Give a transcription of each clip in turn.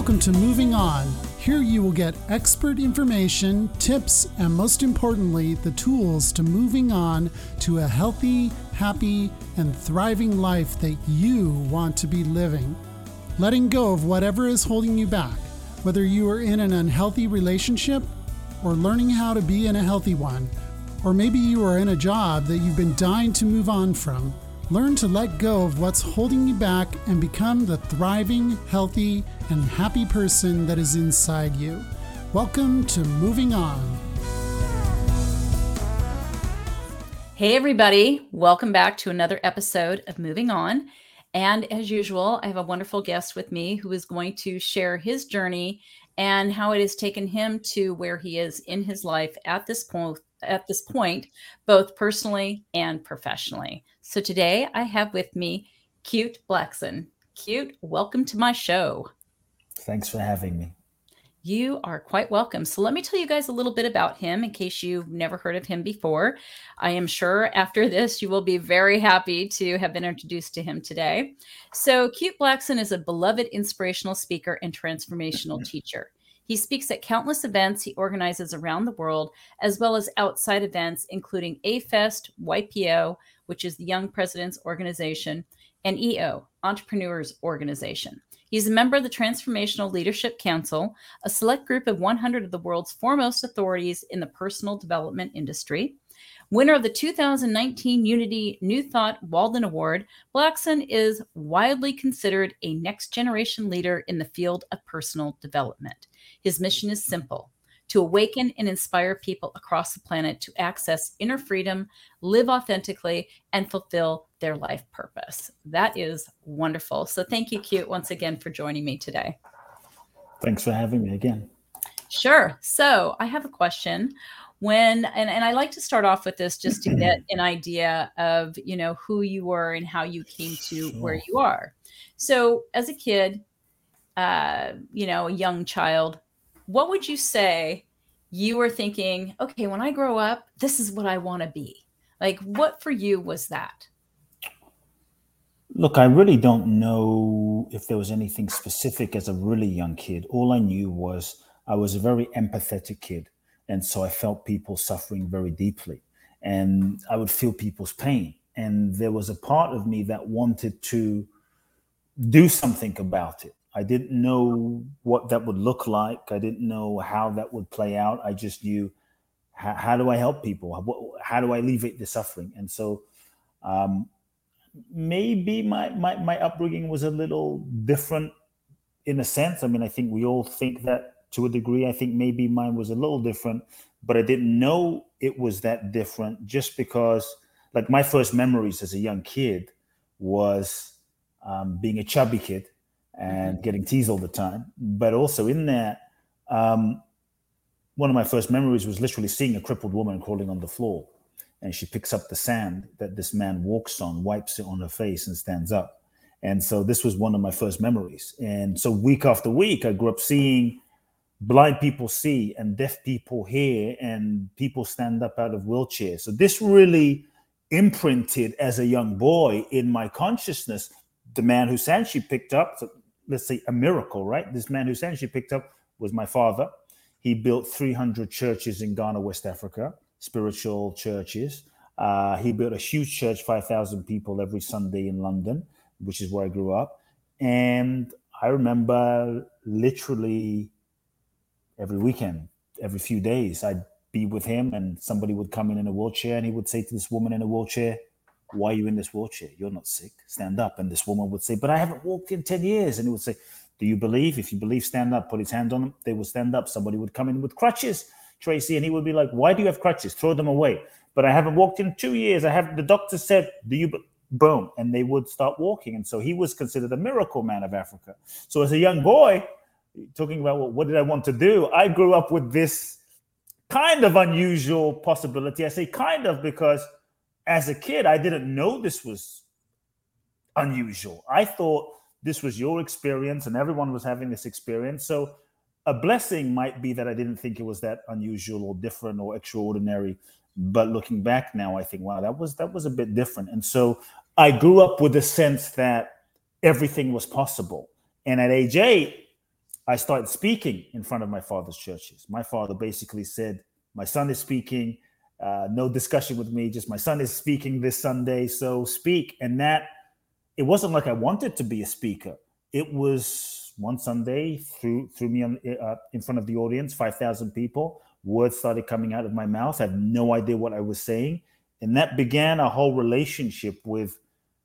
Welcome to Moving On. Here you will get expert information, tips, and most importantly, the tools to moving on to a healthy, happy, and thriving life that you want to be living. Letting go of whatever is holding you back, whether you are in an unhealthy relationship or learning how to be in a healthy one, or maybe you are in a job that you've been dying to move on from. Learn to let go of what's holding you back and become the thriving, healthy, and happy person that is inside you. Welcome to Moving On. Hey, everybody. Welcome back to another episode of Moving On. And as usual, I have a wonderful guest with me who is going to share his journey and how it has taken him to where he is in his life at this point at this point both personally and professionally so today I have with me Kute Blackson. Kute, welcome to my show. Thanks for having me. You are quite welcome. So, let me tell you guys a little bit about him in case you've never heard of him before. I am sure after this, you will be very happy to have been introduced to him today. So, Kute Blackson is a beloved inspirational speaker and transformational teacher. He speaks at countless events he organizes around the world, as well as outside events, including A Fest, YPO, which is the Young Presidents Organization, and EO, Entrepreneurs Organization. He's a member of the Transformational Leadership Council, a select group of 100 of the world's foremost authorities in the personal development industry. Winner of the 2019 Unity New Thought Walden Award, Blackson is widely considered a next generation leader in the field of personal development. His mission is simple to awaken and inspire people across the planet to access inner freedom, live authentically, and fulfill their life purpose. That is wonderful. So, thank you, Kute, once again for joining me today. Thanks for having me again. Sure. So, I have a question. When and, and I like to start off with this just to get an idea of you know who you were and how you came to sure. where you are. So, as a kid, uh, you know, a young child, what would you say you were thinking, okay, when I grow up, this is what I want to be? Like, what for you was that? Look, I really don't know if there was anything specific as a really young kid. All I knew was I was a very empathetic kid. And so I felt people suffering very deeply. And I would feel people's pain. And there was a part of me that wanted to do something about it. I didn't know what that would look like. I didn't know how that would play out. I just knew how, do I help people? How, how, do I alleviate the suffering? And so um, maybe my, my, my upbringing was a little different in a sense. I mean, I think we all think that to a degree. I think maybe mine was a little different, but I didn't know it was that different just because, like, my first memories as a young kid was um, being a chubby kid and mm-hmm. getting teased all the time. But also in that, um, one of my first memories was literally seeing a crippled woman crawling on the floor. And she picks up the sand that this man walks on, wipes it on her face, and stands up. And so this was one of my first memories. And so week after week, I grew up seeing blind people see and deaf people hear and people stand up out of wheelchairs. So this really imprinted as a young boy in my consciousness. The man who sand she picked up, let's say, a miracle, right? This man who essentially picked up was my father. He built 300 churches in Ghana, West Africa, spiritual churches. Uh, he built a huge church, 5,000 people every Sunday in London, which is where I grew up. And I remember literally every weekend, every few days, I'd be with him and somebody would come in in a wheelchair and he would say to this woman in a wheelchair, why are you in this wheelchair? You're not sick. Stand up. And this woman would say, But I haven't walked in 10 years. And he would say, Do you believe? If you believe, stand up. Put his hand on them. They would stand up. Somebody would come in with crutches, Tracy, and he would be like, Why do you have crutches? Throw them away. But I haven't walked in two years. I have the doctor said, Do you boom? And they would start walking. And so he was considered a miracle man of Africa. So as a young boy, talking about well, what did I want to do? I grew up with this kind of unusual possibility. I say kind of because as a kid, I didn't know this was unusual. I thought this was your experience and everyone was having this experience. So a blessing might be that I didn't think it was that unusual or different or extraordinary. But looking back now, I think, wow, that was that was a bit different. And so I grew up with the sense that everything was possible. And at age eight, I started speaking in front of my father's churches. My father basically said, My son is speaking, uh, no discussion with me, just my son is speaking this Sunday, so speak. And that, it wasn't like I wanted to be a speaker. It was one Sunday, threw, threw me on, uh, in front of the audience, 5,000 people. Words started coming out of my mouth. I had no idea what I was saying. And that began a whole relationship with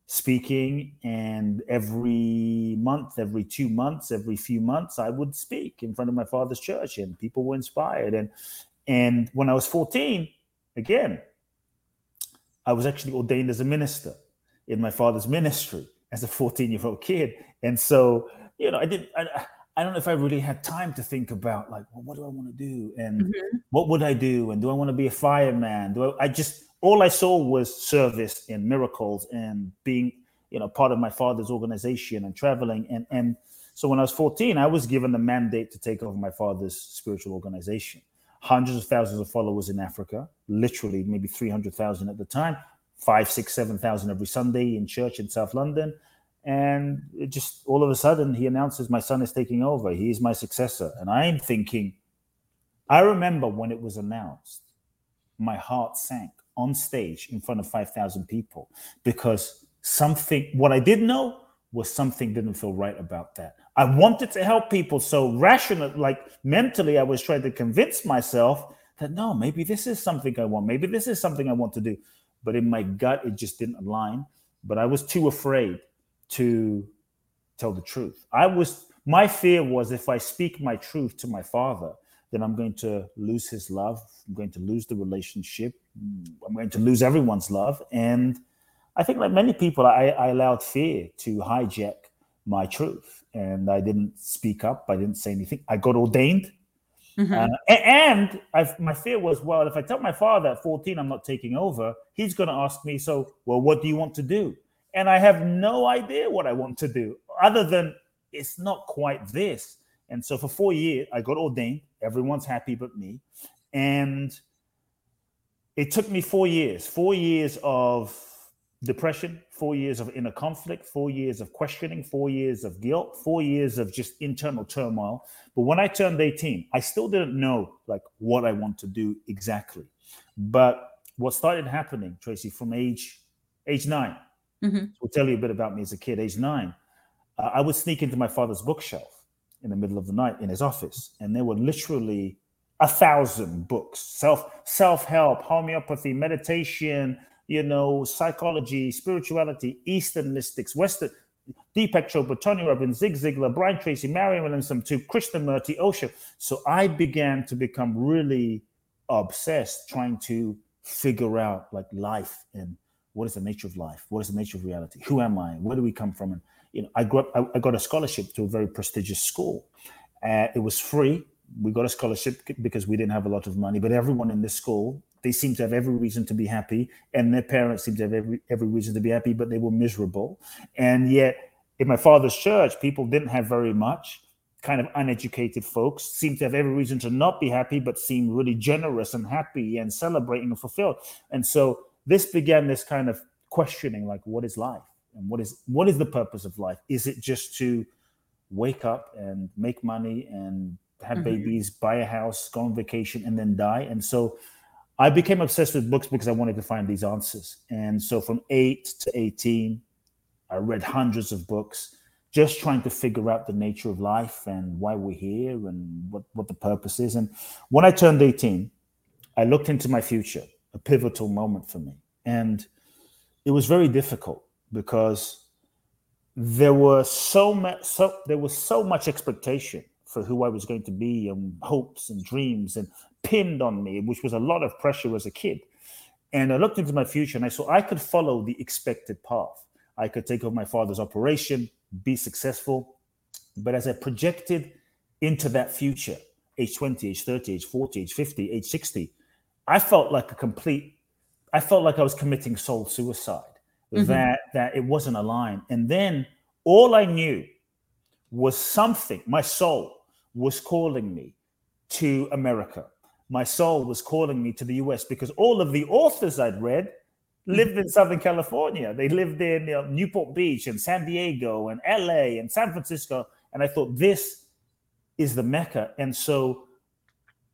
speaking and every month every two months every few months i would speak in front of my father's church and people were inspired and and when i was 14 again i was actually ordained as a minister in my father's ministry as a 14 year old kid and so you know i didn't I, I don't know if I really had time to think about like, well, what do I want to do, and mm-hmm. what would I do, and do I want to be a fireman? Do I? I just all I saw was service and miracles and being, you know, part of my father's organization and traveling. And and so when I was 14, I was given the mandate to take over my father's spiritual organization. Hundreds of thousands of followers in Africa, literally maybe 300,000 at the time, five, six, five, six, seven thousand every Sunday in church in South London. And just all of a sudden he announces my son is taking over. He is my successor. And I'm thinking, I remember when it was announced, my heart sank on stage in front of 5,000 people because something, what I didn't know was something didn't feel right about that. I wanted to help people. So, rational, like mentally, I was trying to convince myself that no, maybe this is something I want. Maybe this is something I want to do. But in my gut, it just didn't align. But I was too afraid to tell the truth. I was, my fear was if I speak my truth to my father, then I'm going to lose his love. I'm going to lose the relationship. I'm going to lose everyone's love. And I think, like many people, I, I allowed fear to hijack my truth. And I didn't speak up. I didn't say anything. I got ordained. Mm-hmm. Uh, and I've, my fear was, well, if I tell my father at 14 I'm not taking over, he's going to ask me, so, well, what do you want to do? And I have no idea what I want to do, other than it's not quite this. And so for four years, I got ordained. Everyone's happy but me. And it took me four years, four years of depression, four years of inner conflict, four years of questioning, four years of guilt, four years of just internal turmoil. But when I turned 18, I still didn't know like what I want to do exactly. But what started happening, Tracy, from age age 9 mm-hmm. will tell you a bit about me as a kid, age nine. Uh, I would sneak into my father's bookshelf in the middle of the night in his office, and there were literally a thousand books self self help, homeopathy, meditation, you know, psychology, spirituality, Eastern mystics, Western. Deepak Chopra, Tony Robbins, Zig Ziglar, Brian Tracy, Marianne Williamson, to Krishnamurti, Osho. So I began to become really obsessed trying to figure out like life and what is the nature of life? What is the nature of reality? Who am I? Where do we come from? And you know, I grew up, I, I got a scholarship to a very prestigious school. Uh, it was free. We got a scholarship because we didn't have a lot of money, but everyone in this school, they seemed to have every reason to be happy, and their parents seemed to have every, every reason to be happy, but they were miserable. And yet, in my father's church, people didn't have very much. Kind of uneducated folks seemed to have every reason to not be happy, but seemed really generous and happy and celebrating and fulfilled. And so this began this kind of questioning like, what is life? and what is what is the purpose of life is it just to wake up and make money and have mm-hmm. babies buy a house go on vacation and then die and so i became obsessed with books because i wanted to find these answers. And so from 8 to 18 i read hundreds of books just trying to figure out the nature of life and why we're here and what, what the purpose is. And when i turned 18 i looked into my future a pivotal moment for me. And it was very difficult because there was so much so there was so much expectation for who I was going to be and hopes and dreams and pinned on me, which was a lot of pressure as a kid. And I looked into my future and I saw I could follow the expected path. I could take over my father's operation, be successful. But as I projected into that future, age 20, age 30, age 40, age 50, age 60, I felt like a complete, I felt like I was committing soul suicide mm-hmm. that that it wasn't aligned. And then all I knew was something. My soul was calling me to America. My soul was calling me to the US because all of the authors I'd read lived in Southern California. They lived in you know, Newport Beach and San Diego and LA and San Francisco. And I thought this is the Mecca. And so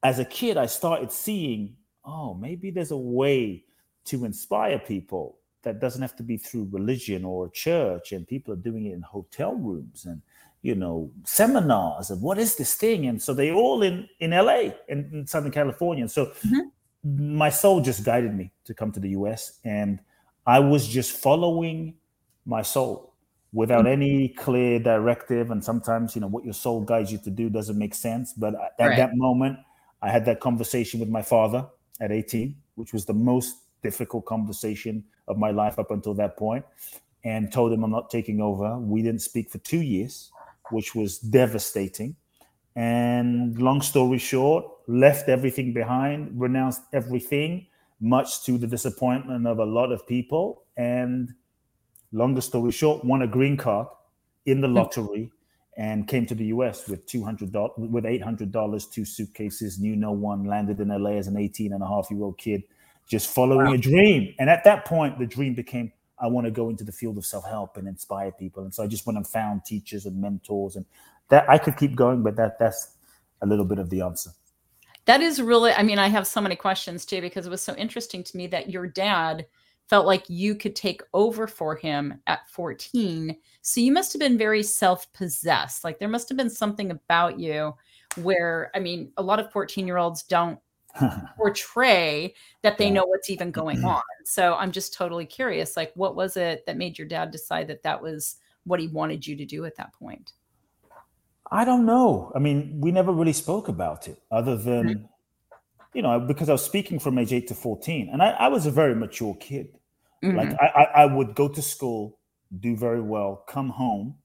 as a kid, I started seeing, oh, maybe there's a way to inspire people that doesn't have to be through religion or church. And people are doing it in hotel rooms and, you know, seminars and what is this thing? And so they all in, in LA in, in Southern California. And so mm-hmm. my soul just guided me to come to the US. And I was just following my soul without mm-hmm. any clear directive. And sometimes, you know, what your soul guides you to do doesn't make sense. But at right. that moment, I had that conversation with my father at 18, which was the most difficult conversation of my life up until that point, and told him I'm not taking over. We didn't speak for two years, which was devastating. And long story short, left everything behind, renounced everything, much to the disappointment of a lot of people, and longer story short, won a green card in the hmm. lottery and came to the US with $200 with $800 two suitcases knew no one landed in LA as an 18 and a half year old kid just following wow. a dream and at that point the dream became I want to go into the field of self-help and inspire people and so I just went and found teachers and mentors and that I could keep going but that that's a little bit of the answer that is really I mean I have so many questions too because it was so interesting to me that your dad felt like you could take over for him at 14. So you must have been very self possessed. Like there must have been something about you where, I mean, a lot of 14 year olds don't portray that they know what's even going on. So I'm just totally curious. Like, what was it that made your dad decide that that was what he wanted you to do at that point? I don't know. I mean, we never really spoke about it other than, mm-hmm. you know, because I was speaking from age eight to 14 and I, I was a very mature kid. Mm-hmm. Like I, I would go to school, do very well, come home,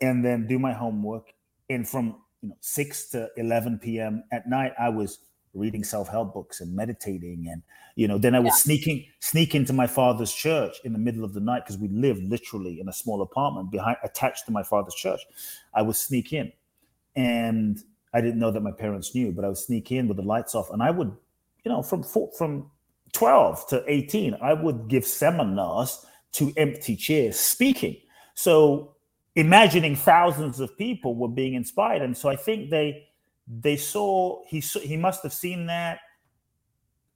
and then do my homework. And from you know six to eleven p.m. at night, I was reading self-help books and meditating and you know then i was yeah. sneaking sneak into my father's church in the middle of the night because we lived literally in a small apartment behind attached to my father's church i would sneak in and i didn't know that my parents knew but i would sneak in with the lights off and i would you know from from 12 to 18, I would give seminars to empty chairs speaking. So imagining thousands of people were being inspired. And so I think they they saw he saw, he must have seen that.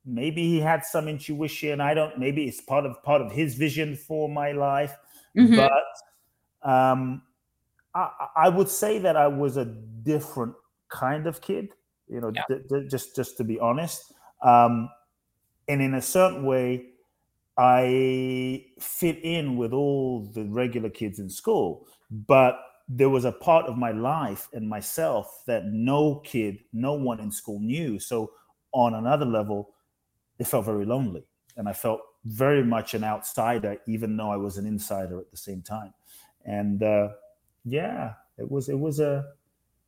Maybe he had some intuition. I don't. Maybe it's part of part of his vision for my life. Mm-hmm. But um, I, I would say that I was a different kind of kid. You know, yeah. just just to be honest. Um, and in a certain way i fit in with all the regular kids in school but there was a part of my life and myself that no kid no one in school knew. So on another level it felt very lonely. And i felt very much an outsider even though i was an insider at the same time. And uh, yeah it was it was a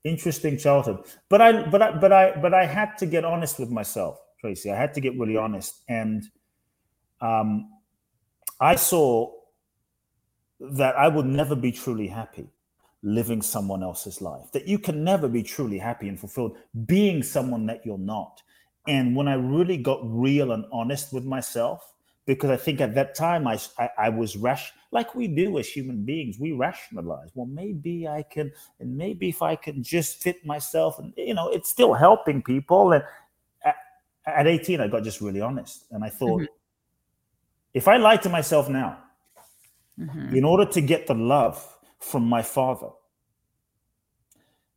interesting childhood. But i but i but i but i had to get honest with myself Tracy. I had to get really honest. And um, I saw that I would never be truly happy living someone else's life, that you can never be truly happy and fulfilled being someone that you're not. And when I really got real and honest with myself, because I think at that time I, I, I, was rash like we do as human beings, we rationalize. Well, maybe I can, and maybe if I can just fit myself, and you know, it's still helping people, and at 18, I got just really honest. And I thought, mm-hmm. if I lie to myself now, mm-hmm. in order to get the love from my father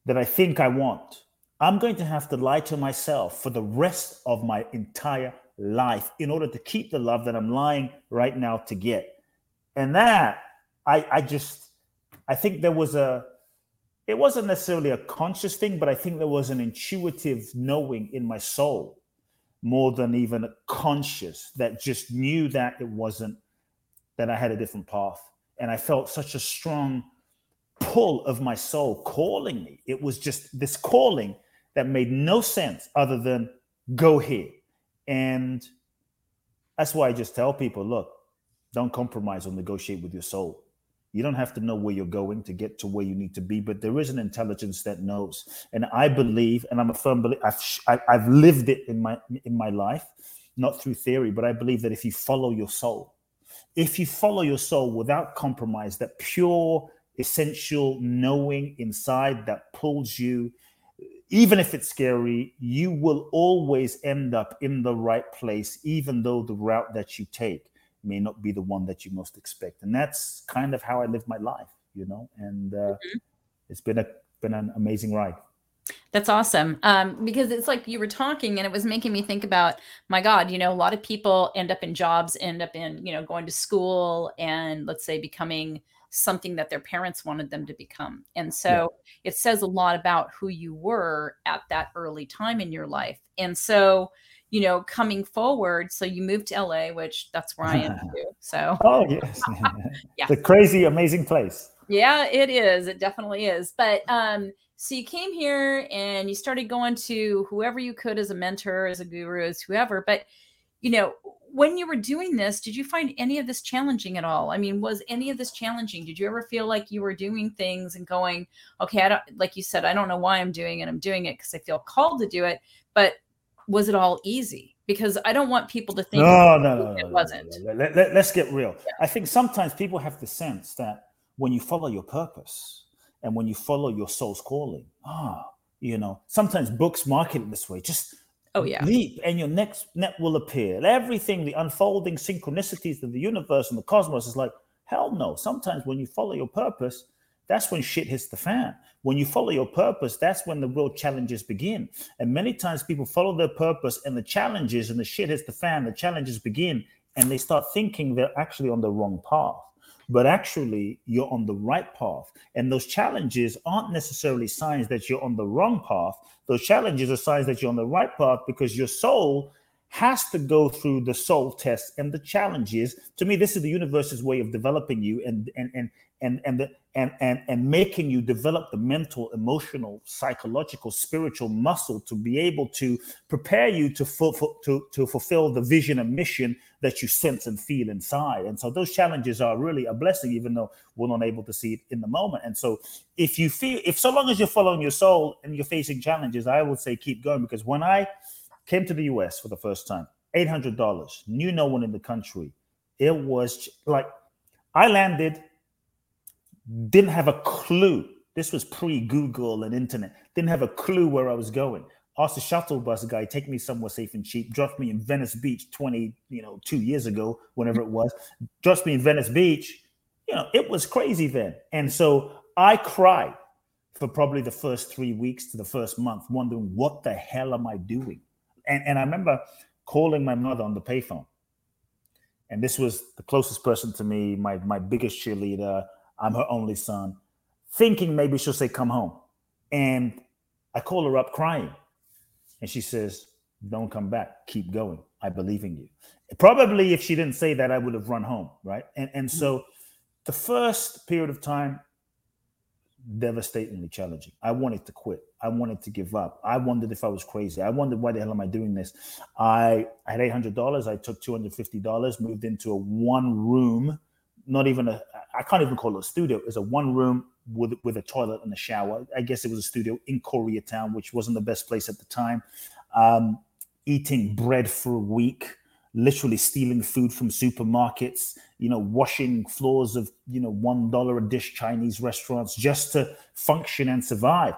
that I think I want, I'm going to have to lie to myself for the rest of my entire life in order to keep the love that I'm lying right now to get. And that I, I just, I think there was a, it wasn't necessarily a conscious thing, but I think there was an intuitive knowing in my soul more than even conscious that just knew that it wasn't that I had a different path. And I felt such a strong pull of my soul calling me. It was just this calling that made no sense other than go here. And that's why I just tell people look, don't compromise or negotiate with your soul. You don't have to know where you're going to get to where you need to be, but there is an intelligence that knows. And I believe, and I'm a firm believer, I've, I've lived it in my in my life, not through theory, but I believe that if you follow your soul, if you follow your soul without compromise, that pure, essential knowing inside that pulls you, even if it's scary, you will always end up in the right place, even though the route that you take may not be the one that you most expect. And that's kind of how I live my life, you know. And uh, mm-hmm. it's been a been an amazing ride. That's awesome. Um, because it's like you were talking and it was making me think about, my God, you know, a lot of people end up in jobs, end up in, you know, going to school and let's say becoming something that their parents wanted them to become. And so yeah. it says a lot about who you were at that early time in your life. And so, you know, coming forward, so you moved to LA, which that's where I am too. So, oh, yes. yeah. The crazy, amazing place. Yeah, it is. It definitely is. But, um, so you came here and you started going to whoever you could as a mentor, as a guru, as whoever. But, you know, when you were doing this, did you find any of this challenging at all? I mean, was any of this challenging? Did you ever feel like you were doing things and going, okay, I don't, like you said, I don't know why I'm doing it. I'm doing it because I feel called to do it. But was it all easy? Because I don't want people to think no, no, no, it no, wasn't. No, no. Let, us get real. Yeah. I think sometimes people have the sense that when you follow your purpose and when you follow your soul's calling, ah, you know, sometimes books market it this way. Just Oh yeah. Leap and your next net will appear. Everything, the unfolding synchronicities of the universe and the cosmos is like, hell no. Sometimes when you follow your purpose, that's when shit hits the fan. When you follow your purpose, that's when the real challenges begin. And many times people follow their purpose and the challenges and the shit hits the fan, the challenges begin, and they start thinking they're actually on the wrong path but actually you're on the right path. And those challenges aren't necessarily signs that you're on the wrong path. Those challenges are signs that you're on the right path because your soul has to go through the soul test and the challenges. To me, this is the universe's way of developing you and and and and and the, and, and and making you develop the mental, emotional, psychological, spiritual muscle to be able to prepare you to, to, to fulfill the vision and mission that you sense and feel inside. And so those challenges are really a blessing, even though we're not able to see it in the moment. And so if you feel, if so long as you're following your soul and you're facing challenges, I would say keep going because when I came to the US for the first time, $800, knew no one in the country. It was like I landed didn't have a clue. This was pre Google and internet. Didn't have a clue where I was going. Asked a shuttle bus guy, take me somewhere safe and cheap. Dropped me in Venice Beach 20, you know, two years ago, whenever it was. Dropped me in Venice Beach. You know, it was crazy then. And so I cried for probably the first three weeks to the first month, wondering what the hell am I doing? And, and I remember calling my mother on the payphone. And this was the closest person to me, my, my biggest cheerleader, I'm her only son, thinking maybe she'll say, Come home. And I call her up crying. And she says, Don't come back. Keep going. I believe in you. Probably if she didn't say that, I would have run home. Right. And, and so the first period of time, devastatingly challenging. I wanted to quit. I wanted to give up. I wondered if I was crazy. I wondered why the hell am I doing this? I, I had eight hundred dollars. I took two hundred fifty dollars, moved into a one room not even a I can't even call it a studio. It's a one room with with a toilet and a shower. I guess it was a studio in Koreatown, which wasn't the best place at the time. Um, eating bread for a week, literally stealing food from supermarkets, you know, washing floors of you know one dollar a dish Chinese restaurants just to function and survive.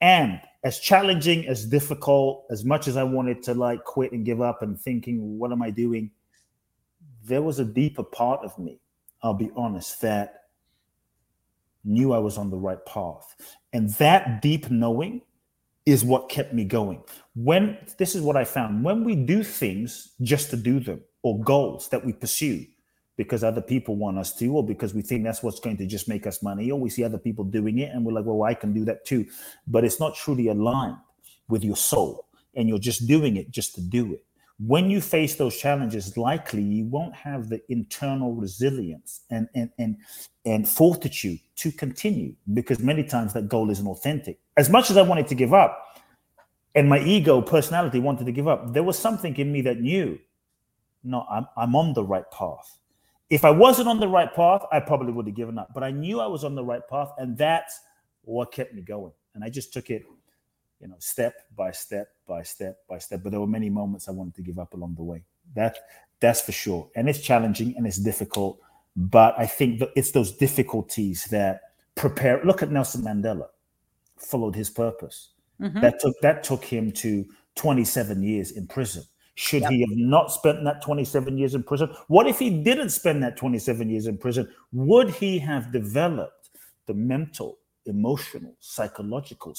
And as challenging, as difficult, as much as I wanted to like quit and give up and thinking, what am I doing? There was a deeper part of me I'll be honest, that knew I was on the right path. And that deep knowing is what kept me going. When this is what I found when we do things just to do them or goals that we pursue because other people want us to, or because we think that's what's going to just make us money, or we see other people doing it and we're like, well, I can do that too. But it's not truly aligned with your soul and you're just doing it just to do it when you face those challenges likely you won't have the internal resilience and and and, and fortitude to continue because many times that goal isn't authentic. As much as i wanted to give up and my ego personality wanted to give up there was something in me that knew no i'm, I'm on the right path. If i wasn't on the right path i probably would have given up but i knew i was on the right path and that's what kept me going. And i just took it you know, step by step by step by step. But there were many moments I wanted to give up along the way. That that's for sure. And it's challenging and it's difficult. But I think that it's those difficulties that prepare. Look at Nelson Mandela, followed his purpose. Mm-hmm. That took that took him to 27 years in prison. Should yep. he have not spent that 27 years in prison? What if he didn't spend that 27 years in prison? Would he have developed the mental, emotional, psychological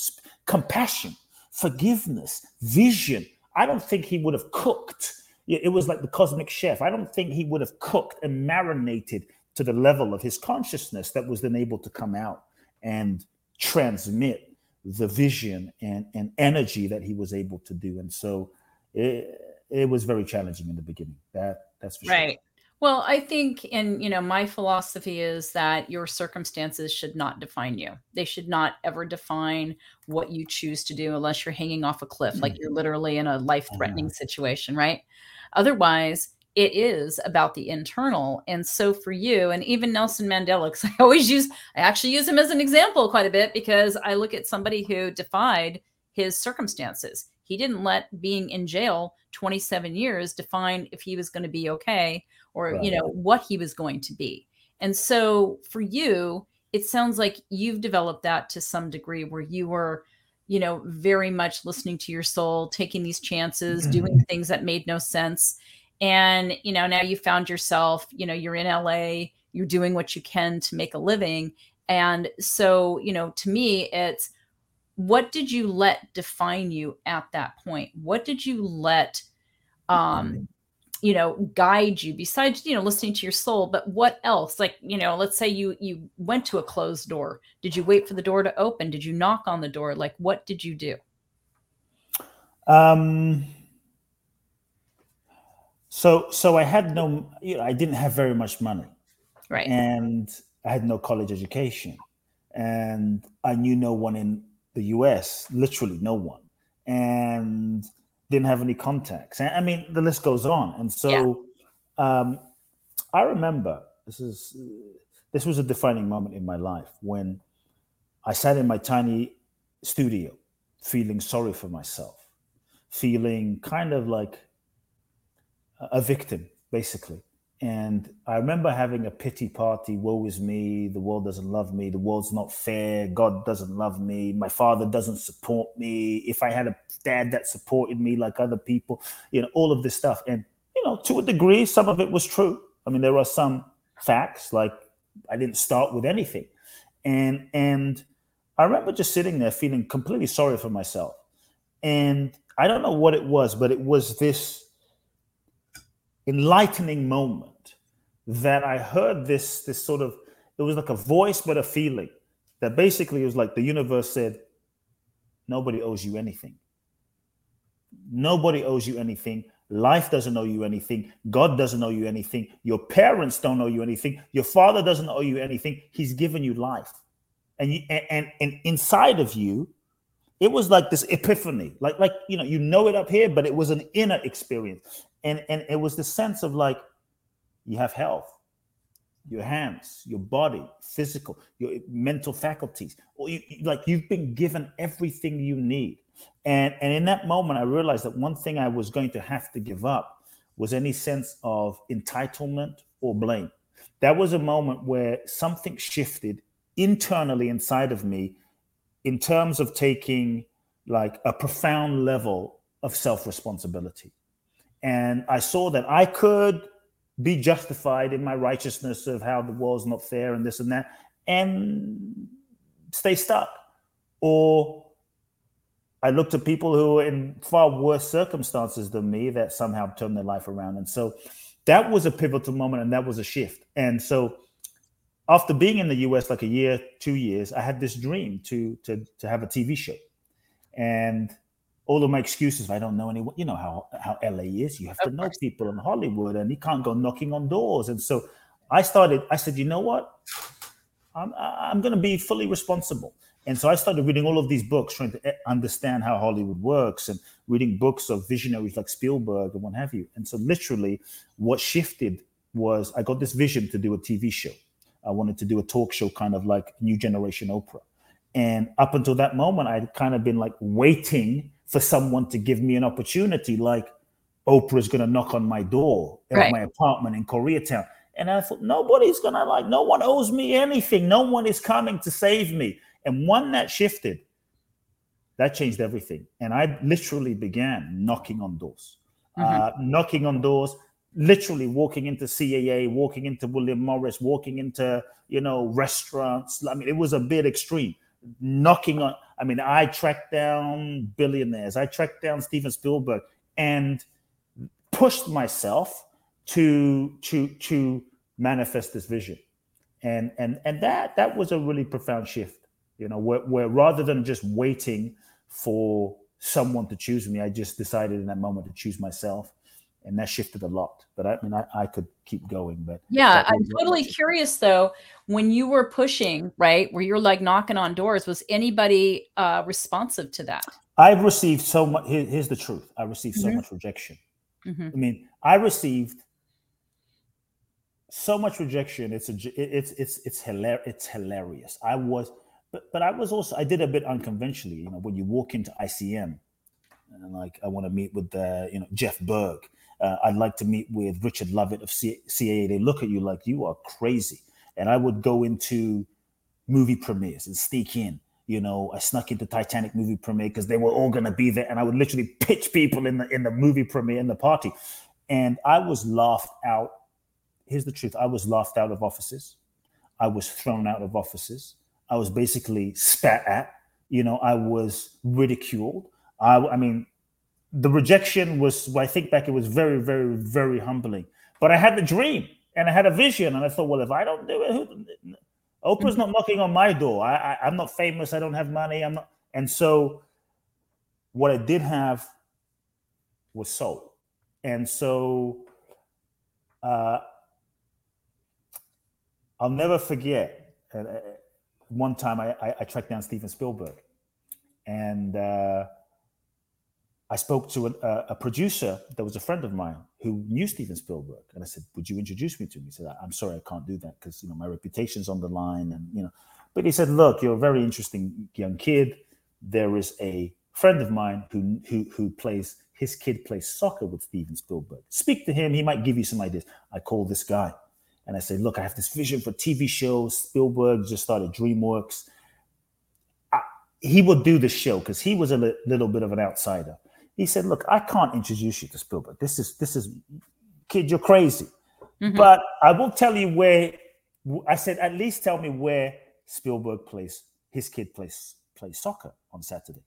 compassion, forgiveness, vision? I don't think he would have cooked. It was like the cosmic chef. I don't think he would have cooked and marinated to the level of his consciousness that was then able to come out and transmit the vision and, and energy that he was able to do. And so it, it was very challenging in the beginning. That that's right. Sure. Well, I think, and you know, my philosophy is that your circumstances should not define you. They should not ever define what you choose to do unless you're hanging off a cliff, mm-hmm. like you're literally in a life threatening situation, right? Otherwise, it is about the internal. And so for you, and even Nelson Mandela, because I always use, I actually use him as an example quite a bit because I look at somebody who defied his circumstances. He didn't let being in jail 27 years define if he was going to be okay or, right. you know, what he was going to be. And so for you, it sounds like you've developed that to some degree where you were you know, very much listening to your soul, taking these chances, mm-hmm. doing things that made no sense. And, you know, now you found yourself, you know, you're in LA, you're doing what you can to make a living. And so, you know, to me, it's what did you let define you at that point? What did you let, um, you know guide you besides you know listening to your soul but what else? Like you know let's say you you went to a closed door. Did you wait for the door to open? Did you knock on the door? Like what did you do? Um so so i had no you know i didn't have very much money. Right. And i had no college education. And i knew no one in the us literally no one. And didn't have any contacts. I mean, the list goes on. And so yeah. um, I remember this is this was a defining moment in my life when I sat in my tiny studio, feeling sorry for myself, feeling kind of like a victim, basically. And I remember having a pity party. Woe is me. The world doesn't love me. The world's not fair. God doesn't love me. My father doesn't support me. If I had a dad that supported me like other people, you know, all of this stuff. And, you know, to a degree, some of it was true. I mean, there are some facts like I didn't start with anything. And, and I remember just sitting there feeling completely sorry for myself. And I don't know what it was, but it was this enlightening moment that I heard this this sort of it was like a voice but a feeling that basically it was like the universe said nobody owes you anything. Nobody owes you anything. Life doesn't owe you anything. God doesn't owe you anything. Your parents don't owe you anything. Your father doesn't owe you anything. He's given you life. And you and and, and inside of you it was like this epiphany like like you know you know it up here but it was an inner experience. And and it was the sense of like you have health your hands your body physical your mental faculties or you, like you've been given everything you need. And and in that moment i realized that one thing i was going to have to give up was any sense of entitlement or blame. That was a moment where something shifted internally inside of me in terms of taking like a profound level of self responsibility. And I saw that I could be justified in my righteousness of how the world's not fair and this and that and stay stuck. Or I looked at people who were in far worse circumstances than me that somehow turned their life around. And so that was a pivotal moment and that was a shift. And so after being in the US like a year, two years, I had this dream to to to have a TV show, and all of my excuses. I don't know anyone. You know how how LA is. You have to know people in Hollywood, and you can't go knocking on doors. And so I started. I said, you know what? I'm I'm going to be fully responsible. And so I started reading all of these books, trying to eh, understand how Hollywood works, and reading books of visionaries like Spielberg and what have you. And so literally, what shifted was I got this vision to do a TV show I wanted to do a talk show, kind of like New Generation Oprah. And up until that moment, I'd kind of been like waiting for someone to give me an opportunity, like Oprah's going to knock on my door at right. my apartment in Koreatown. And I thought, nobody's going to like, no one owes me anything. No one is coming to save me. And one that shifted, that changed everything. And I literally began knocking on doors, Mm-hmm. uh, knocking on doors, literally walking into CAA, walking into William Morris, walking into, you know, restaurants. I mean, it was a bit extreme. Knocking on, I mean, I tracked down billionaires, I tracked down Steven Spielberg and pushed myself to to to manifest this vision. And and and that that was a really profound shift, you know, where, where rather than just waiting for someone to choose me. I just decided in that moment to choose myself, and that shifted a lot. But I mean, I, I could keep going, but Yeah, I'm totally curious though. When you were pushing, right, where you're like knocking on doors, was anybody uh, responsive to that? I've received so much. Here, here's the truth: I received so Mhm. much rejection. Mhm. I mean, I received so much rejection. It's a, it's it's it's hilarious. It's hilarious. I was, but but I was also I did a bit unconventionally. You know, when you walk into ICM, and like I want to meet with the you know Jeff Berg. Uh, I'd like to meet with Richard Lovett of CAA. They look at you like you are crazy. And I would go into movie premieres and sneak in. You know, I snuck into Titanic movie premiere because they were all going to be there, and I would literally pitch people in the in the movie premiere in the party, and I was laughed out. Here's the truth: I was laughed out of offices. I was thrown out of offices. I was basically spat at. You know, I was ridiculed. I, I mean, the rejection was. When I think back, it was very, very, very humbling. But I had the dream and I had a vision, and I thought, well, if I don't do it, who, Oprah's not knocking on my door. I, I, I'm not famous. I don't have money. I'm not. And so, what I did have was soul, and so uh, I'll never forget. Uh, one time, I, I, I tracked down Steven Spielberg, and uh, I spoke to a, a producer that was a friend of mine who knew Steven Spielberg, and I said, "Would you introduce me to him?" He said, "I'm sorry, I can't do that because you know my reputation's on the line." And you know, but he said, "Look, you're a very interesting young kid. There is a friend of mine who who who plays his kid plays soccer with Steven Spielberg. Speak to him; he might give you some ideas." I called this guy, and I said, "Look, I have this vision for TV shows. Spielberg just started DreamWorks. He would do the show because he was a li- little bit of an outsider." He said, "Look, I can't introduce you to Spielberg. This is this is kid, you're crazy. Mhm. But I will tell you where. I said, at least tell me where Spielberg plays his kid plays plays soccer on Saturday.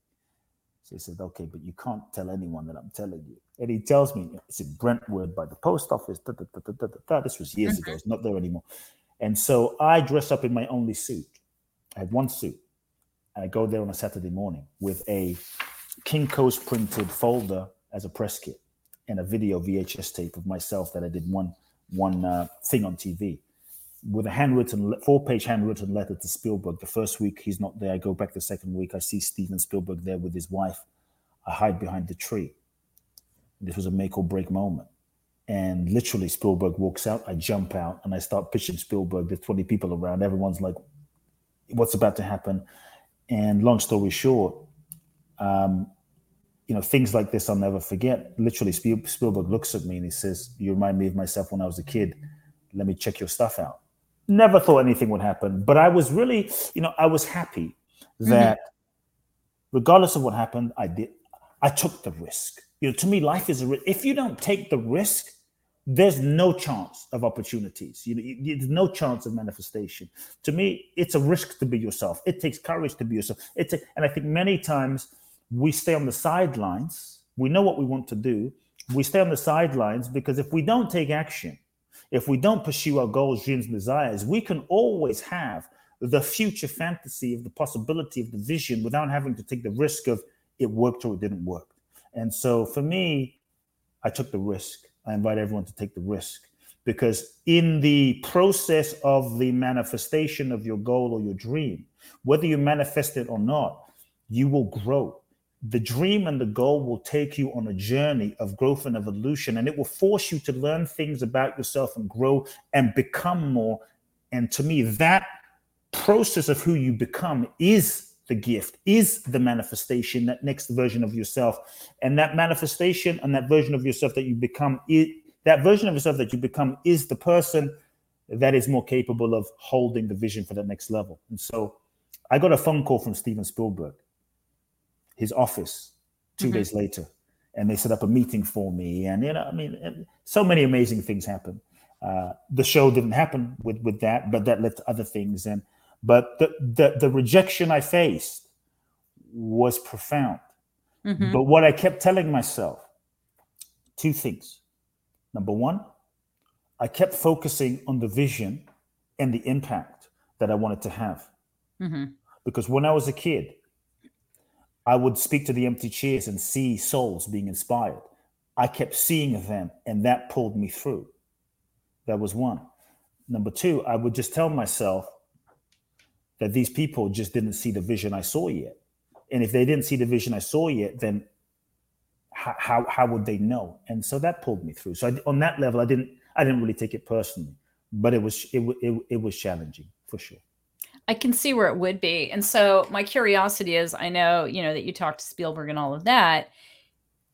So he said, okay, but you can't tell anyone that I'm telling you. And he tells me it's in Brentwood by the post office. Da, da, da, da, da, da, da. This was years ago. It's not there anymore. And so I dress up in my only suit. I had one suit. And I go there on a Saturday morning with a Kinko's printed folder as a press kit and a video VHS tape of myself that I did one one uh, thing on TV with a handwritten four page handwritten letter to Spielberg. The first week he's not there. I go back the second week. I see Steven Spielberg there with his wife. I hide behind the tree. This was a make or break moment. And literally, Spielberg walks out. I jump out and I start pitching Spielberg. There's 20 people around. Everyone's like, what's about to happen? And long story short, um, you know, things like this I'll never forget. Literally, Spiel- Spielberg looks at me and he says, You remind me of myself when I was a kid. Let me check your stuff out. Never thought anything would happen, but I was really, you know, I was happy that regardless of what happened, I did, I took the risk. You know, to me, life is a risk. If you don't take the risk, there's no chance of opportunities. You know, there's no chance of manifestation. To me, it's a risk to be yourself. It takes courage to be yourself. It's a, and I think many times we stay on the sidelines. We know what we want to do. We stay on the sidelines because if we don't take action, if we don't pursue our goals, dreams, and desires, we can always have the future fantasy of the possibility of the vision without having to take the risk of it worked or it didn't work. And so for me, I took the risk. I invite everyone to take the risk because in the process of the manifestation of your goal or your dream, whether you manifest it or not, you will grow. The dream and the goal will take you on a journey of growth and evolution, and it will force you to learn things about yourself and grow and become more. And to me, that process of who you become is the gift, is the manifestation, that next version of yourself. And that manifestation and that version of yourself that you become, it, that version of yourself that you become is the person that is more capable of holding the vision for the next level. And so I got a phone call from Steven Spielberg. His office 2 Mhm. days later, and they set up a meeting for me. And you know, I mean, so many amazing things happen. Uh, the show didn't happen with with that, but that led to other things. And but the the, the rejection I faced was profound. Mhm. But what I kept telling myself, two things. Number one, I kept focusing on the vision and the impact that I wanted to have. Mhm. Because when I was a kid, I would speak to the empty chairs and see souls being inspired. I kept seeing them, and that pulled me through. That was one. Number two, I would just tell myself that these people just didn't see the vision I saw yet. And if they didn't see the vision I saw yet, then how, how, how would they know? And so that pulled me through. So I, on that level, I didn't I didn't really take it personally, but it was it, it, it was challenging for sure. I can see where it would be. And so my curiosity is I know, you know, that you talked to Spielberg and all of that,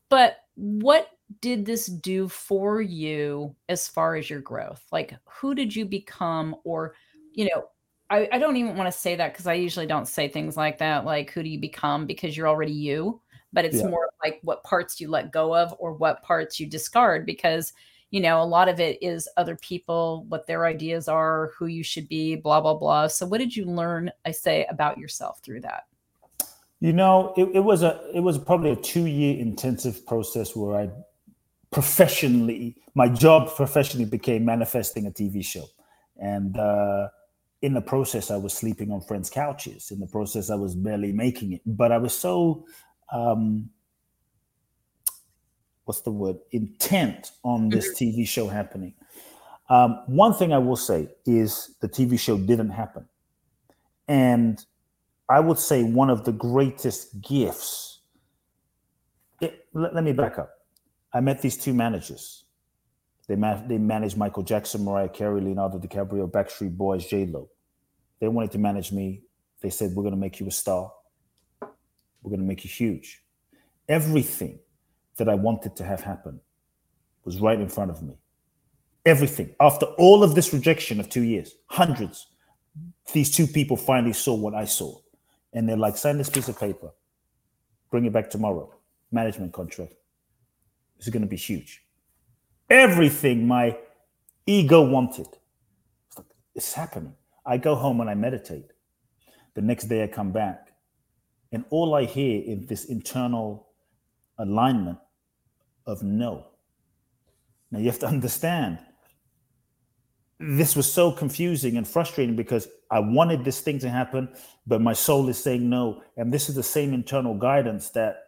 but what did this do for you as far as your growth? Like who did you become or, you know, I, I don't even want to say that because I usually don't say things like that, like who do you become because you're already you, but it's Yeah. more like what parts you let go of or what parts you discard because you know, a lot of it is other people, what their ideas are, who you should be, blah, blah, blah. So what did you learn, I say, about yourself through that? You know, it, it was a it was probably a two year intensive process where I professionally my job professionally became manifesting a TV show, and uh, in the process I was sleeping on friends' couches. In the process I was barely making it, but I was so um, what's the word intent on this TV show happening. Um, one thing I will say is the TV show didn't happen, and I would say one of the greatest gifts. It, let, let me back up. I met these two managers. They ma- they managed Michael Jackson, Mariah Carey, Leonardo DiCaprio, Backstreet Boys, J Lo. They wanted to manage me. They said, "We're going to make you a star. We're going to make you huge." Everything that I wanted to have happen was right in front of me. Everything. After all of this rejection of two years, hundreds, these two people finally saw what I saw. And they're like, sign this piece of paper, bring it back tomorrow. Management contract. This is going to be huge. Everything my ego wanted. It's, like, it's happening. I go home and I meditate. The next day I come back, and all I hear is this internal alignment of no. Now you have to understand this was so confusing and frustrating because I wanted this thing to happen, but my soul is saying no. And this is the same internal guidance that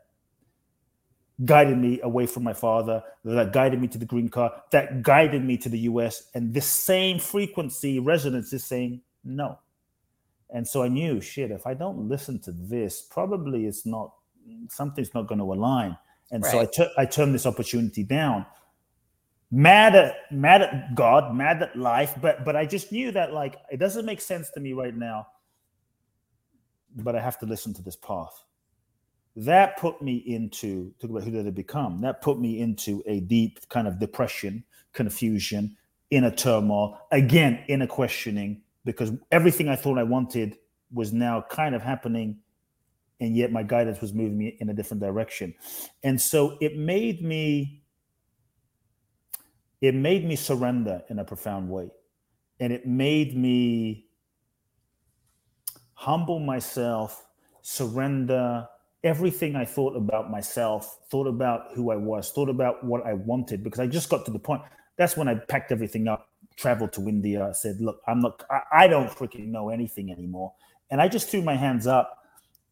guided me away from my father, that guided me to the green card, that guided me to the US. And this same frequency resonance is saying no. And so I knew, shit, if I don't listen to this, probably it's not, something's not going to align. And so I Right. took I turned this opportunity down mad at mad at God, mad at life, but but I just knew that like it doesn't make sense to me right now. But I have to listen to this path. That put me into talk about who did I become. That put me into a deep kind of depression, confusion, inner turmoil, again, inner questioning, because everything I thought I wanted was now kind of happening, and yet my guidance was moving me in a different direction. And so it made me it made me surrender in a profound way and it made me humble myself surrender everything i thought about myself thought about who i was thought about what i wanted because i just got to the point that's when i packed everything up traveled to india said look i'm not i, I don't freaking know anything anymore and i just threw my hands up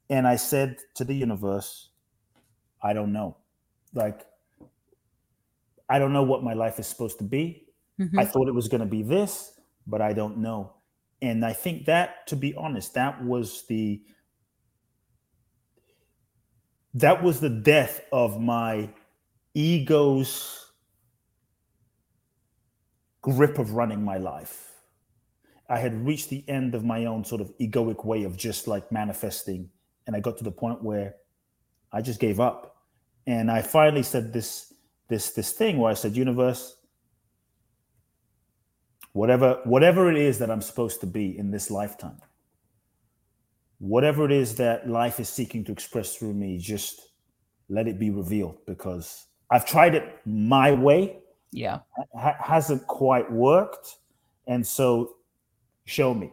and i said to the universe i don't know like I don't know what my life is supposed to be. Mhm. I thought it was going to be this, but I don't know. And I think that, to be honest, that was the that was the death of my ego's grip of running my life. I had reached the end of my own sort of egoic way of just like manifesting. And I got to the point where I just gave up. And I finally said this this this thing where I said, universe, whatever whatever it is that I'm supposed to be in this lifetime, whatever it is that life is seeking to express through me, just let it be revealed because I've tried it my way. Yeah. Ha- hasn't quite worked. And so show me.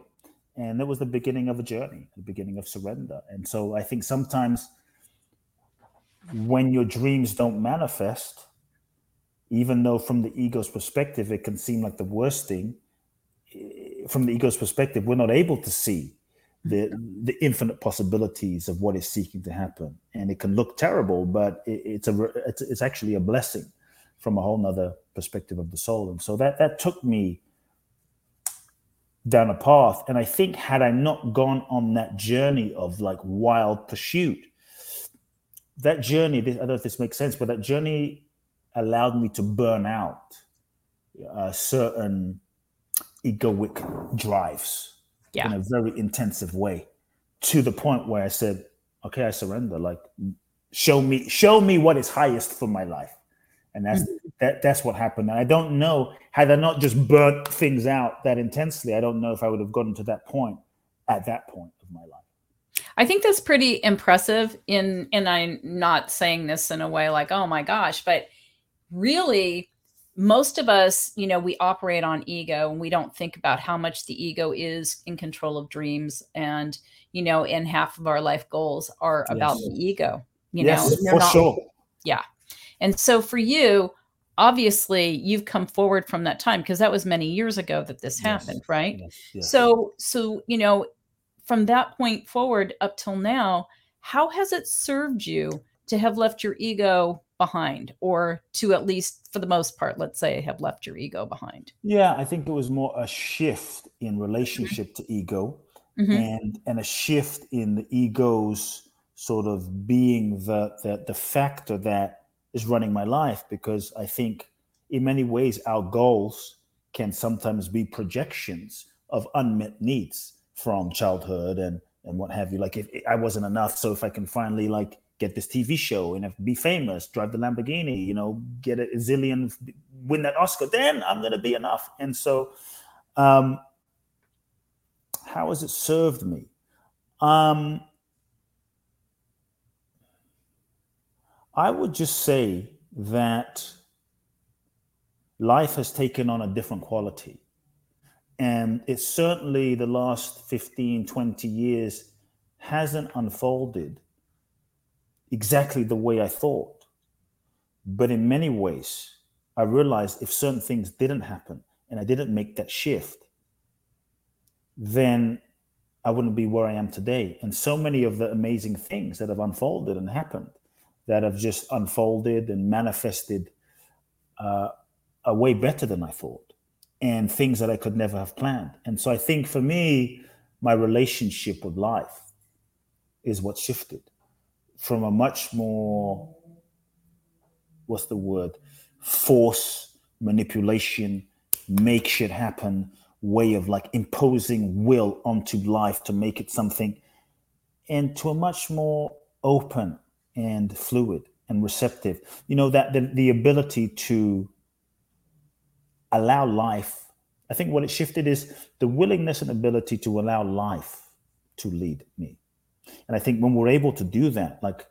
And it was the beginning of a journey, the beginning of surrender. And so I think sometimes when your dreams don't manifest, even though from the ego's perspective it can seem like the worst thing, eh, from the ego's perspective, we're not able to see the the infinite possibilities of what is seeking to happen. And it can look terrible but it, it's a it's, it's actually a blessing from a whole nother perspective of the soul. And so that that took me down a path and i think had i not gone on that journey of like wild pursuit that journey i don't know if this makes sense but that journey allowed me to burn out uh, certain egoic drives yeah. in a very intensive way to the point where I said, okay, I surrender. Like show me, show me what is highest for my life. And that's mm-hmm. that that's what happened. And I don't know, had I not just burnt things out that intensely, I don't know if I would have gotten to that point at that point of my life. I think that's pretty impressive in and I'm not saying this in a way like, oh my gosh, but really most of us, you know, we operate on ego and we don't think about how much the ego is in control of dreams. And, you know, and half of our life goals are yes. about the ego, you yes, know, for not, sure. Yeah. And so for you, obviously you've come forward from that time because that was many years ago that this happened, yes. right? So, so, you know, from that point forward up till now, how has it served you to have left your ego behind or to at least for the most part let's say have left your ego behind yeah i think it was more a shift in relationship mm-hmm. to ego mm-hmm. and and a shift in the ego's sort of being the, the the factor that is running my life because i think in many ways our goals can sometimes be projections of unmet needs from childhood and and what have you like if i wasn't enough so if i can finally like get this TV show and be famous, drive the Lamborghini, you know, get a zillion, win that Oscar, then I'm to be enough. And so, um, how has it served me? Um, I would just say that life has taken on a different quality. And it's certainly the last 15, 20 years hasn't unfolded exactly the way I thought. But in many ways, I realized if certain things didn't happen and I didn't make that shift, then I wouldn't be where I am today. And so many of the amazing things that have unfolded and happened that have just unfolded and manifested uh, are way better than I thought, and things that I could never have planned. And so I think for me, my relationship with life is what shifted from a much more what's the word force manipulation make shit happen way of like imposing will onto life to make it something and to a much more open and fluid and receptive you know that the, the ability to allow life i think what it shifted is the willingness and ability to allow life to lead me and I think when we're able to do that, like,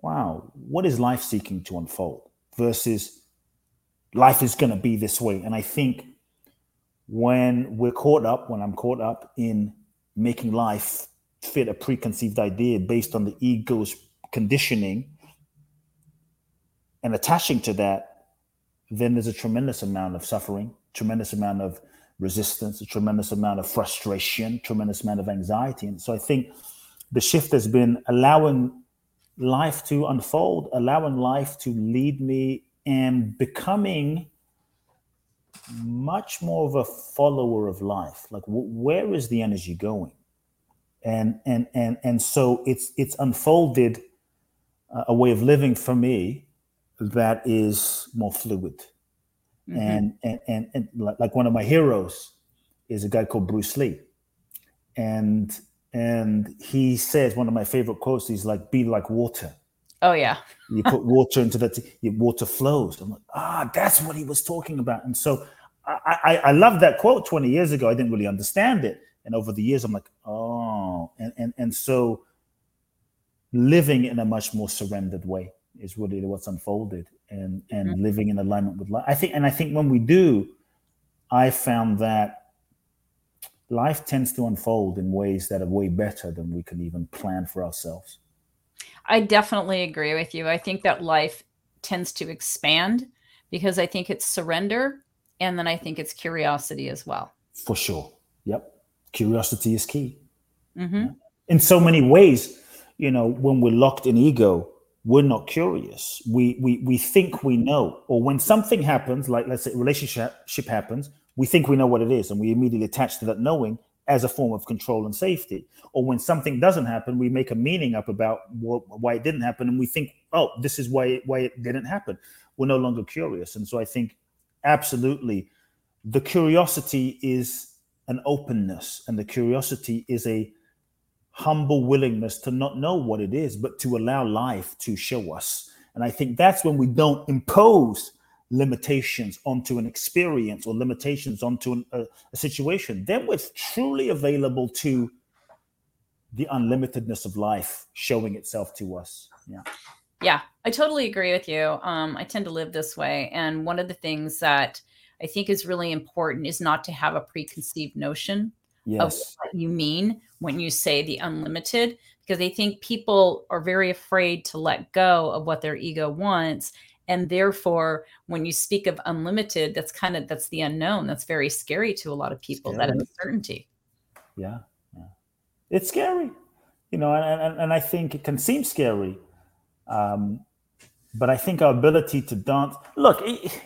wow, what is life seeking to unfold versus life is going to be this way? And I think when we're caught up, when I'm caught up in making life fit a preconceived idea based on the ego's conditioning and attaching to that, then there's a tremendous amount of suffering, tremendous amount of resistance, a tremendous amount of frustration, tremendous amount of anxiety. And so I think the shift has been allowing life to unfold, allowing life to lead me, and becoming much more of a follower of life. Like, where is the energy going? And and and and so it's it's unfolded a way of living for me that is more fluid. Mm-hmm. And, and and and like one of my heroes is a guy called Bruce Lee, and and he says one of my favorite quotes he's like be like water. Oh yeah. You put water into that water flows. I'm like ah that's what he was talking about. And so I, I i love that quote 20 years ago. I didn't really understand it. And over the years i'm like oh. And and and so living in a much more surrendered way is really what's unfolded and and mm-hmm. living in alignment with life. I think and i think when we do i found that life tends to unfold in ways that are way better than we can even plan for ourselves. I definitely agree with you. I think that life tends to expand because i think it's surrender and then i think it's curiosity as well. For sure. Yep. Curiosity is key. Mm-hmm. in so many ways you know, when we're locked in ego, we're not curious. We we we think we know, or when something happens, like let's say relationship happens, we think we know what it is, and we immediately attach to that knowing as a form of control and safety. Or when something doesn't happen, we make a meaning up about what, why it didn't happen, and we think, oh, this is why why it didn't happen. We're no longer curious, and so I think absolutely, the curiosity is an openness, and the curiosity is a humble willingness to not know what it is, but to allow life to show us. And I think that's when we don't impose limitations onto an experience or limitations onto an, a, a, situation. Then we're truly available to the unlimitedness of life showing itself to us. Yeah. Yeah, I totally agree with you. Um, I tend to live this way. And one of the things that I think is really important is not to have a preconceived notion yes. of what you mean when you say the unlimited because I think people are very afraid to let go of what their ego wants and therefore when you speak of unlimited that's kind of that's the unknown that's very scary to a lot of people scary. that uncertainty yeah yeah it's scary you know and, and, and i think it can seem scary um, but i think our ability to dance look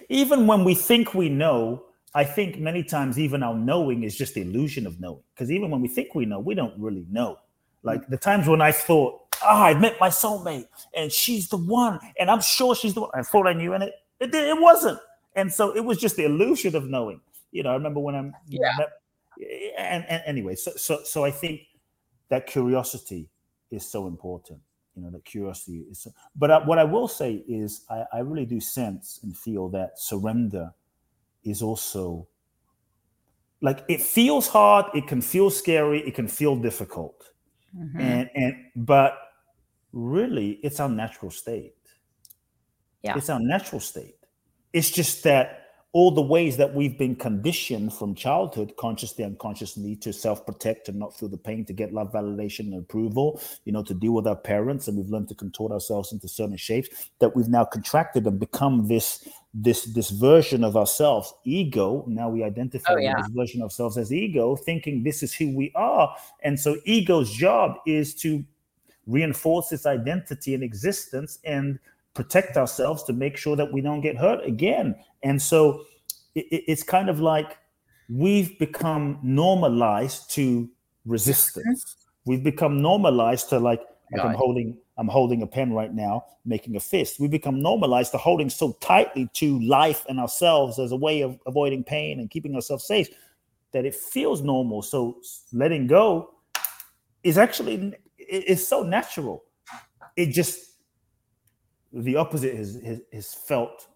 even when we think we know I think many times even our knowing is just the illusion of knowing. Because even when we think we know, we don't really know. Like the times when I thought, ah, oh, I met my soulmate and she's the one, and I'm sure she's the one. I thought I knew, and it it, it wasn't. And so it was just the illusion of knowing. You know, I remember when I'm yeah. Met, and, and anyway, so so so I think that curiosity is so important. You know, that curiosity is. So, but I, what I will say is, I, I really do sense and feel that surrender is also like it feels hard it can feel scary it can feel difficult. Mm-hmm. and and but really it's our natural state. Yeah. It's our natural state. It's just that all the ways that we've been conditioned from childhood, consciously, and unconsciously, to self-protect and not feel the pain, to get love, validation, and approval, you know, to deal with our parents, and we've learned to contort ourselves into certain shapes that we've now contracted and become this this this version of ourselves, ego. Now we identify oh, yeah. this version of ourselves as ego, thinking this is who we are, and so ego's job is to reinforce its identity and existence and protect ourselves to make sure that we don't get hurt again. And so it, it's kind of like we've become normalized to resistance. We've become normalized to like, like I'm holding I'm holding a pen right now, making a fist. We become normalized to holding so tightly to life and ourselves as a way of avoiding pain and keeping ourselves safe that it feels normal. So letting go is actually it's so natural. It just the opposite is, is, is felt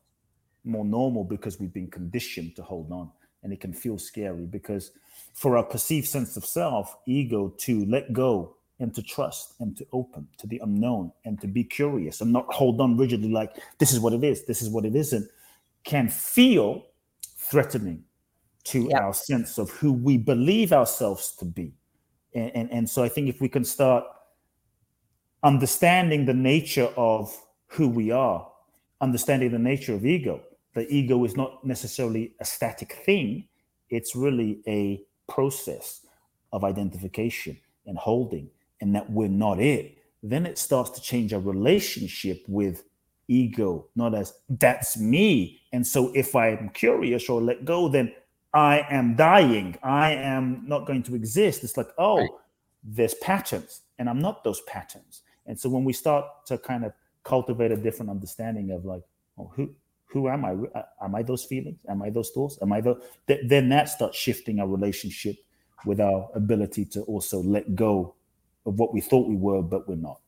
more normal because we've been conditioned to hold on and it can feel scary because for our perceived sense of self ego to let go and to trust and to open to the unknown and to be curious and not hold on rigidly like this is what it is this is what it isn't can feel threatening to yep. our sense of who we believe ourselves to be and, and and so i think if we can start understanding the nature of who we are, understanding the nature of ego. The ego is not necessarily a static thing, it's really a process of identification and holding, and that we're not it. Then it starts to change our relationship with ego, not as that's me. And so if I am curious or let go, then I am dying. I am not going to exist. It's like, oh, right. there's patterns, and I'm not those patterns. And so when we start to kind of cultivate a different understanding of like, oh, who who am I? Am I those feelings? Am I those thoughts? Am I the? Th- then that starts shifting our relationship with our ability to also let go of what we thought we were, but we're not.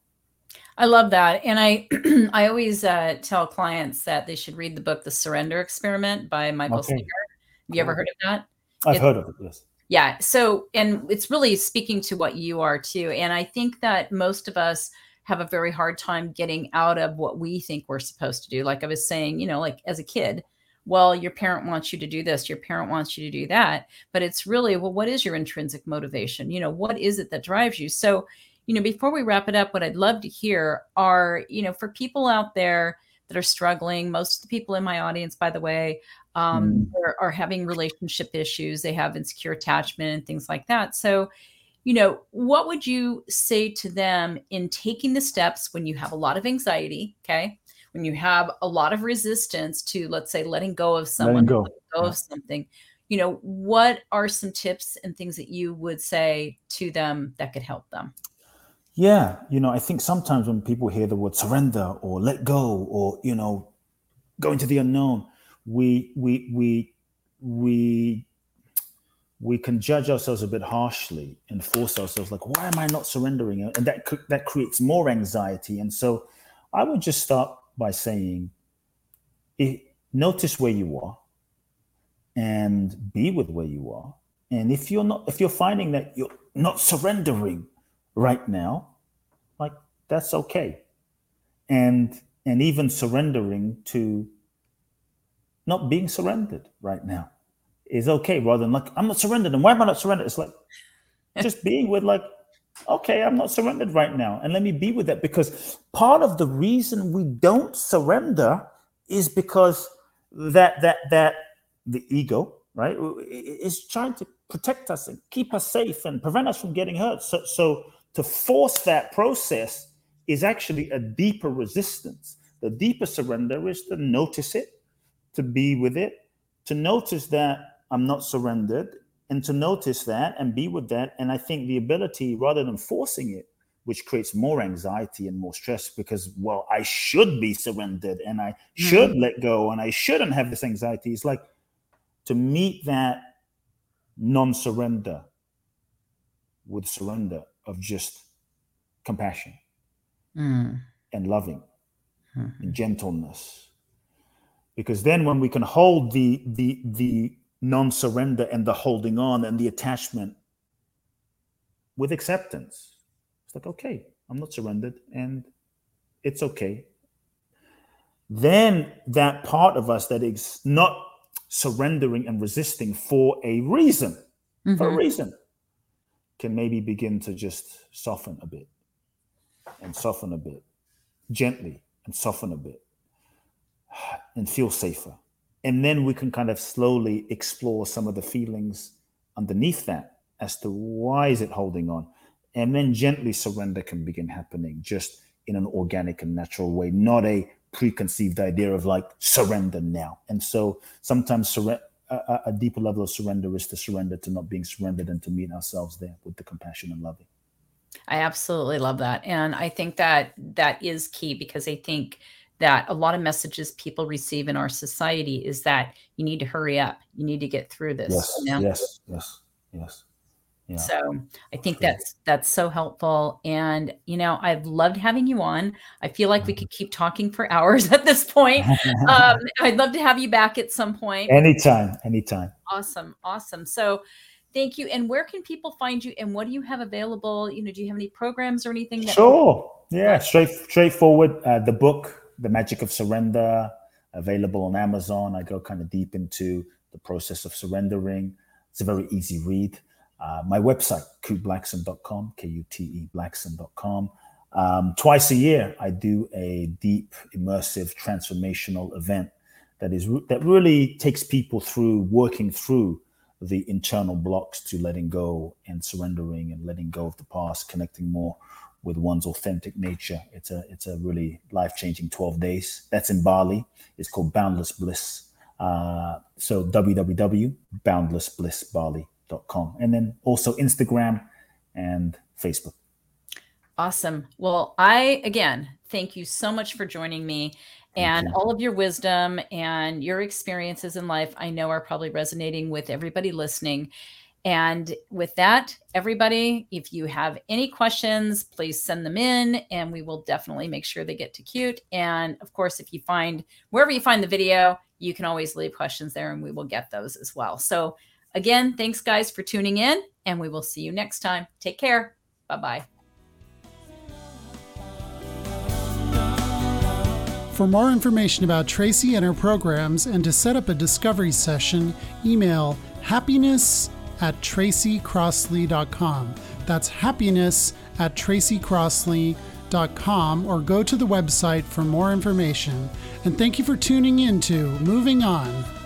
I love that, and I I always uh, tell clients that they should read the book "The Surrender Experiment" by Michael okay. Singer. Have you ever heard of that? I've it's, heard of it. Yes Yeah. So, and it's really speaking to what you are too. And I think that most of us have a very hard time getting out of what we think we're supposed to do. Like I was saying, you know, like as a kid, well, your parent wants you to do this, your parent wants you to do that. But it's really, well, what is your intrinsic motivation? You know, what is it that drives you? So, you know, before we wrap it up, what I'd love to hear are, you know, for people out there that are struggling, most of the people in my audience, by the way, um, mm. are, are having relationship issues, they have insecure attachment and things like that. So, you know, what would you say to them in taking the steps when you have a lot of anxiety? Okay. When you have a lot of resistance to, let's say, letting go of someone, go, letting go yeah. of something, you know, what are some tips and things that you would say to them that could help them? Yeah. You know, I think sometimes when people hear the word surrender or let go or, you know, go into the unknown, we, we, we, we we can judge ourselves a bit harshly and force ourselves like why am i not surrendering? And that that creates more anxiety. And so i would just start by saying notice where you are and be with where you are. And if you're not if you're finding that you're not surrendering right now like that's okay. And and even surrendering to not being surrendered right now is okay rather than like i'm not surrendered and why am i not surrendered? It's like just being with like okay i'm not surrendered right now and let me be with that because part of the reason we don't surrender is because that that that the ego right is trying to protect us and keep us safe and prevent us from getting hurt. So so to force that process is actually a deeper resistance. The deeper surrender is to notice it to be with it to notice that I'm not surrendered, and to notice that and be with that. And I think the ability, rather than forcing it, which creates more anxiety and more stress because, well, I should be surrendered and I mm-hmm. should mm-hmm. let go and I shouldn't have this anxiety. It's like to meet that non surrender with surrender of just compassion mm. and loving mm-hmm. and gentleness because then when we can hold the the the non-surrender and the holding on and the attachment with acceptance. It's like, okay, I'm not surrendered and it's okay. Then that part of us that is not surrendering and resisting for a reason, mm-hmm. for a mm-hmm. reason, can maybe begin to just soften a bit and soften a bit, gently and soften a bit and feel safer and then we can kind of slowly explore some of the feelings underneath that as to why is it holding on? And then gently surrender can begin happening just in an organic and natural way not a preconceived idea of like surrender now. And so sometimes a, a, deeper level of surrender is to surrender to not being surrendered and to meet ourselves there with the compassion and loving. I absolutely love that. And i think that that is key because i think that a lot of messages people receive in our society is that you need to hurry up, you need to get through this. Yes, you know? yes, yes, yes. Yeah. So I think that's that's so helpful, and you know I've loved having you on. I feel like we could mm-hmm. keep talking for hours at this point. um, I'd love to have you back at some point. Anytime, anytime. Awesome, awesome. So thank you. And where can people find you? And what do you have available? You know, do you have any programs or anything? That sure. Yeah, straight straightforward. Uh, the book the Magic of Surrender, available on Amazon. I go kind of deep into the process of surrendering. It's a very easy read. Uh, my website, kuteblackson.com, K U T E Blackson.com. Um, twice a year, I do a deep, immersive, transformational event that is that really takes people through working through the internal blocks to letting go and surrendering and letting go of the past, connecting more with one's authentic nature. It's a it's a really life changing 12 days. That's in Bali. It's called Boundless Bliss. Uh, so www.boundlessblissbali.com and then also Instagram and Facebook. Awesome. Well, I again thank you so much for joining me and all of your wisdom and your experiences in life. I know are probably resonating with everybody listening. And with that, everybody, if you have any questions, please send them in and we will definitely make sure they get to Kute. And of course, if you find wherever you find the video, you can always leave questions there and we will get those as well. So Again, thanks, guys, for tuning in, and we will see you next time. Take care. Bye bye. For more information about Tracy and her programs and to set up a discovery session, email happiness at tracycrossley.com. That's happiness at tracycrossley.com or go to the website for more information. And thank you for tuning in to Moving On.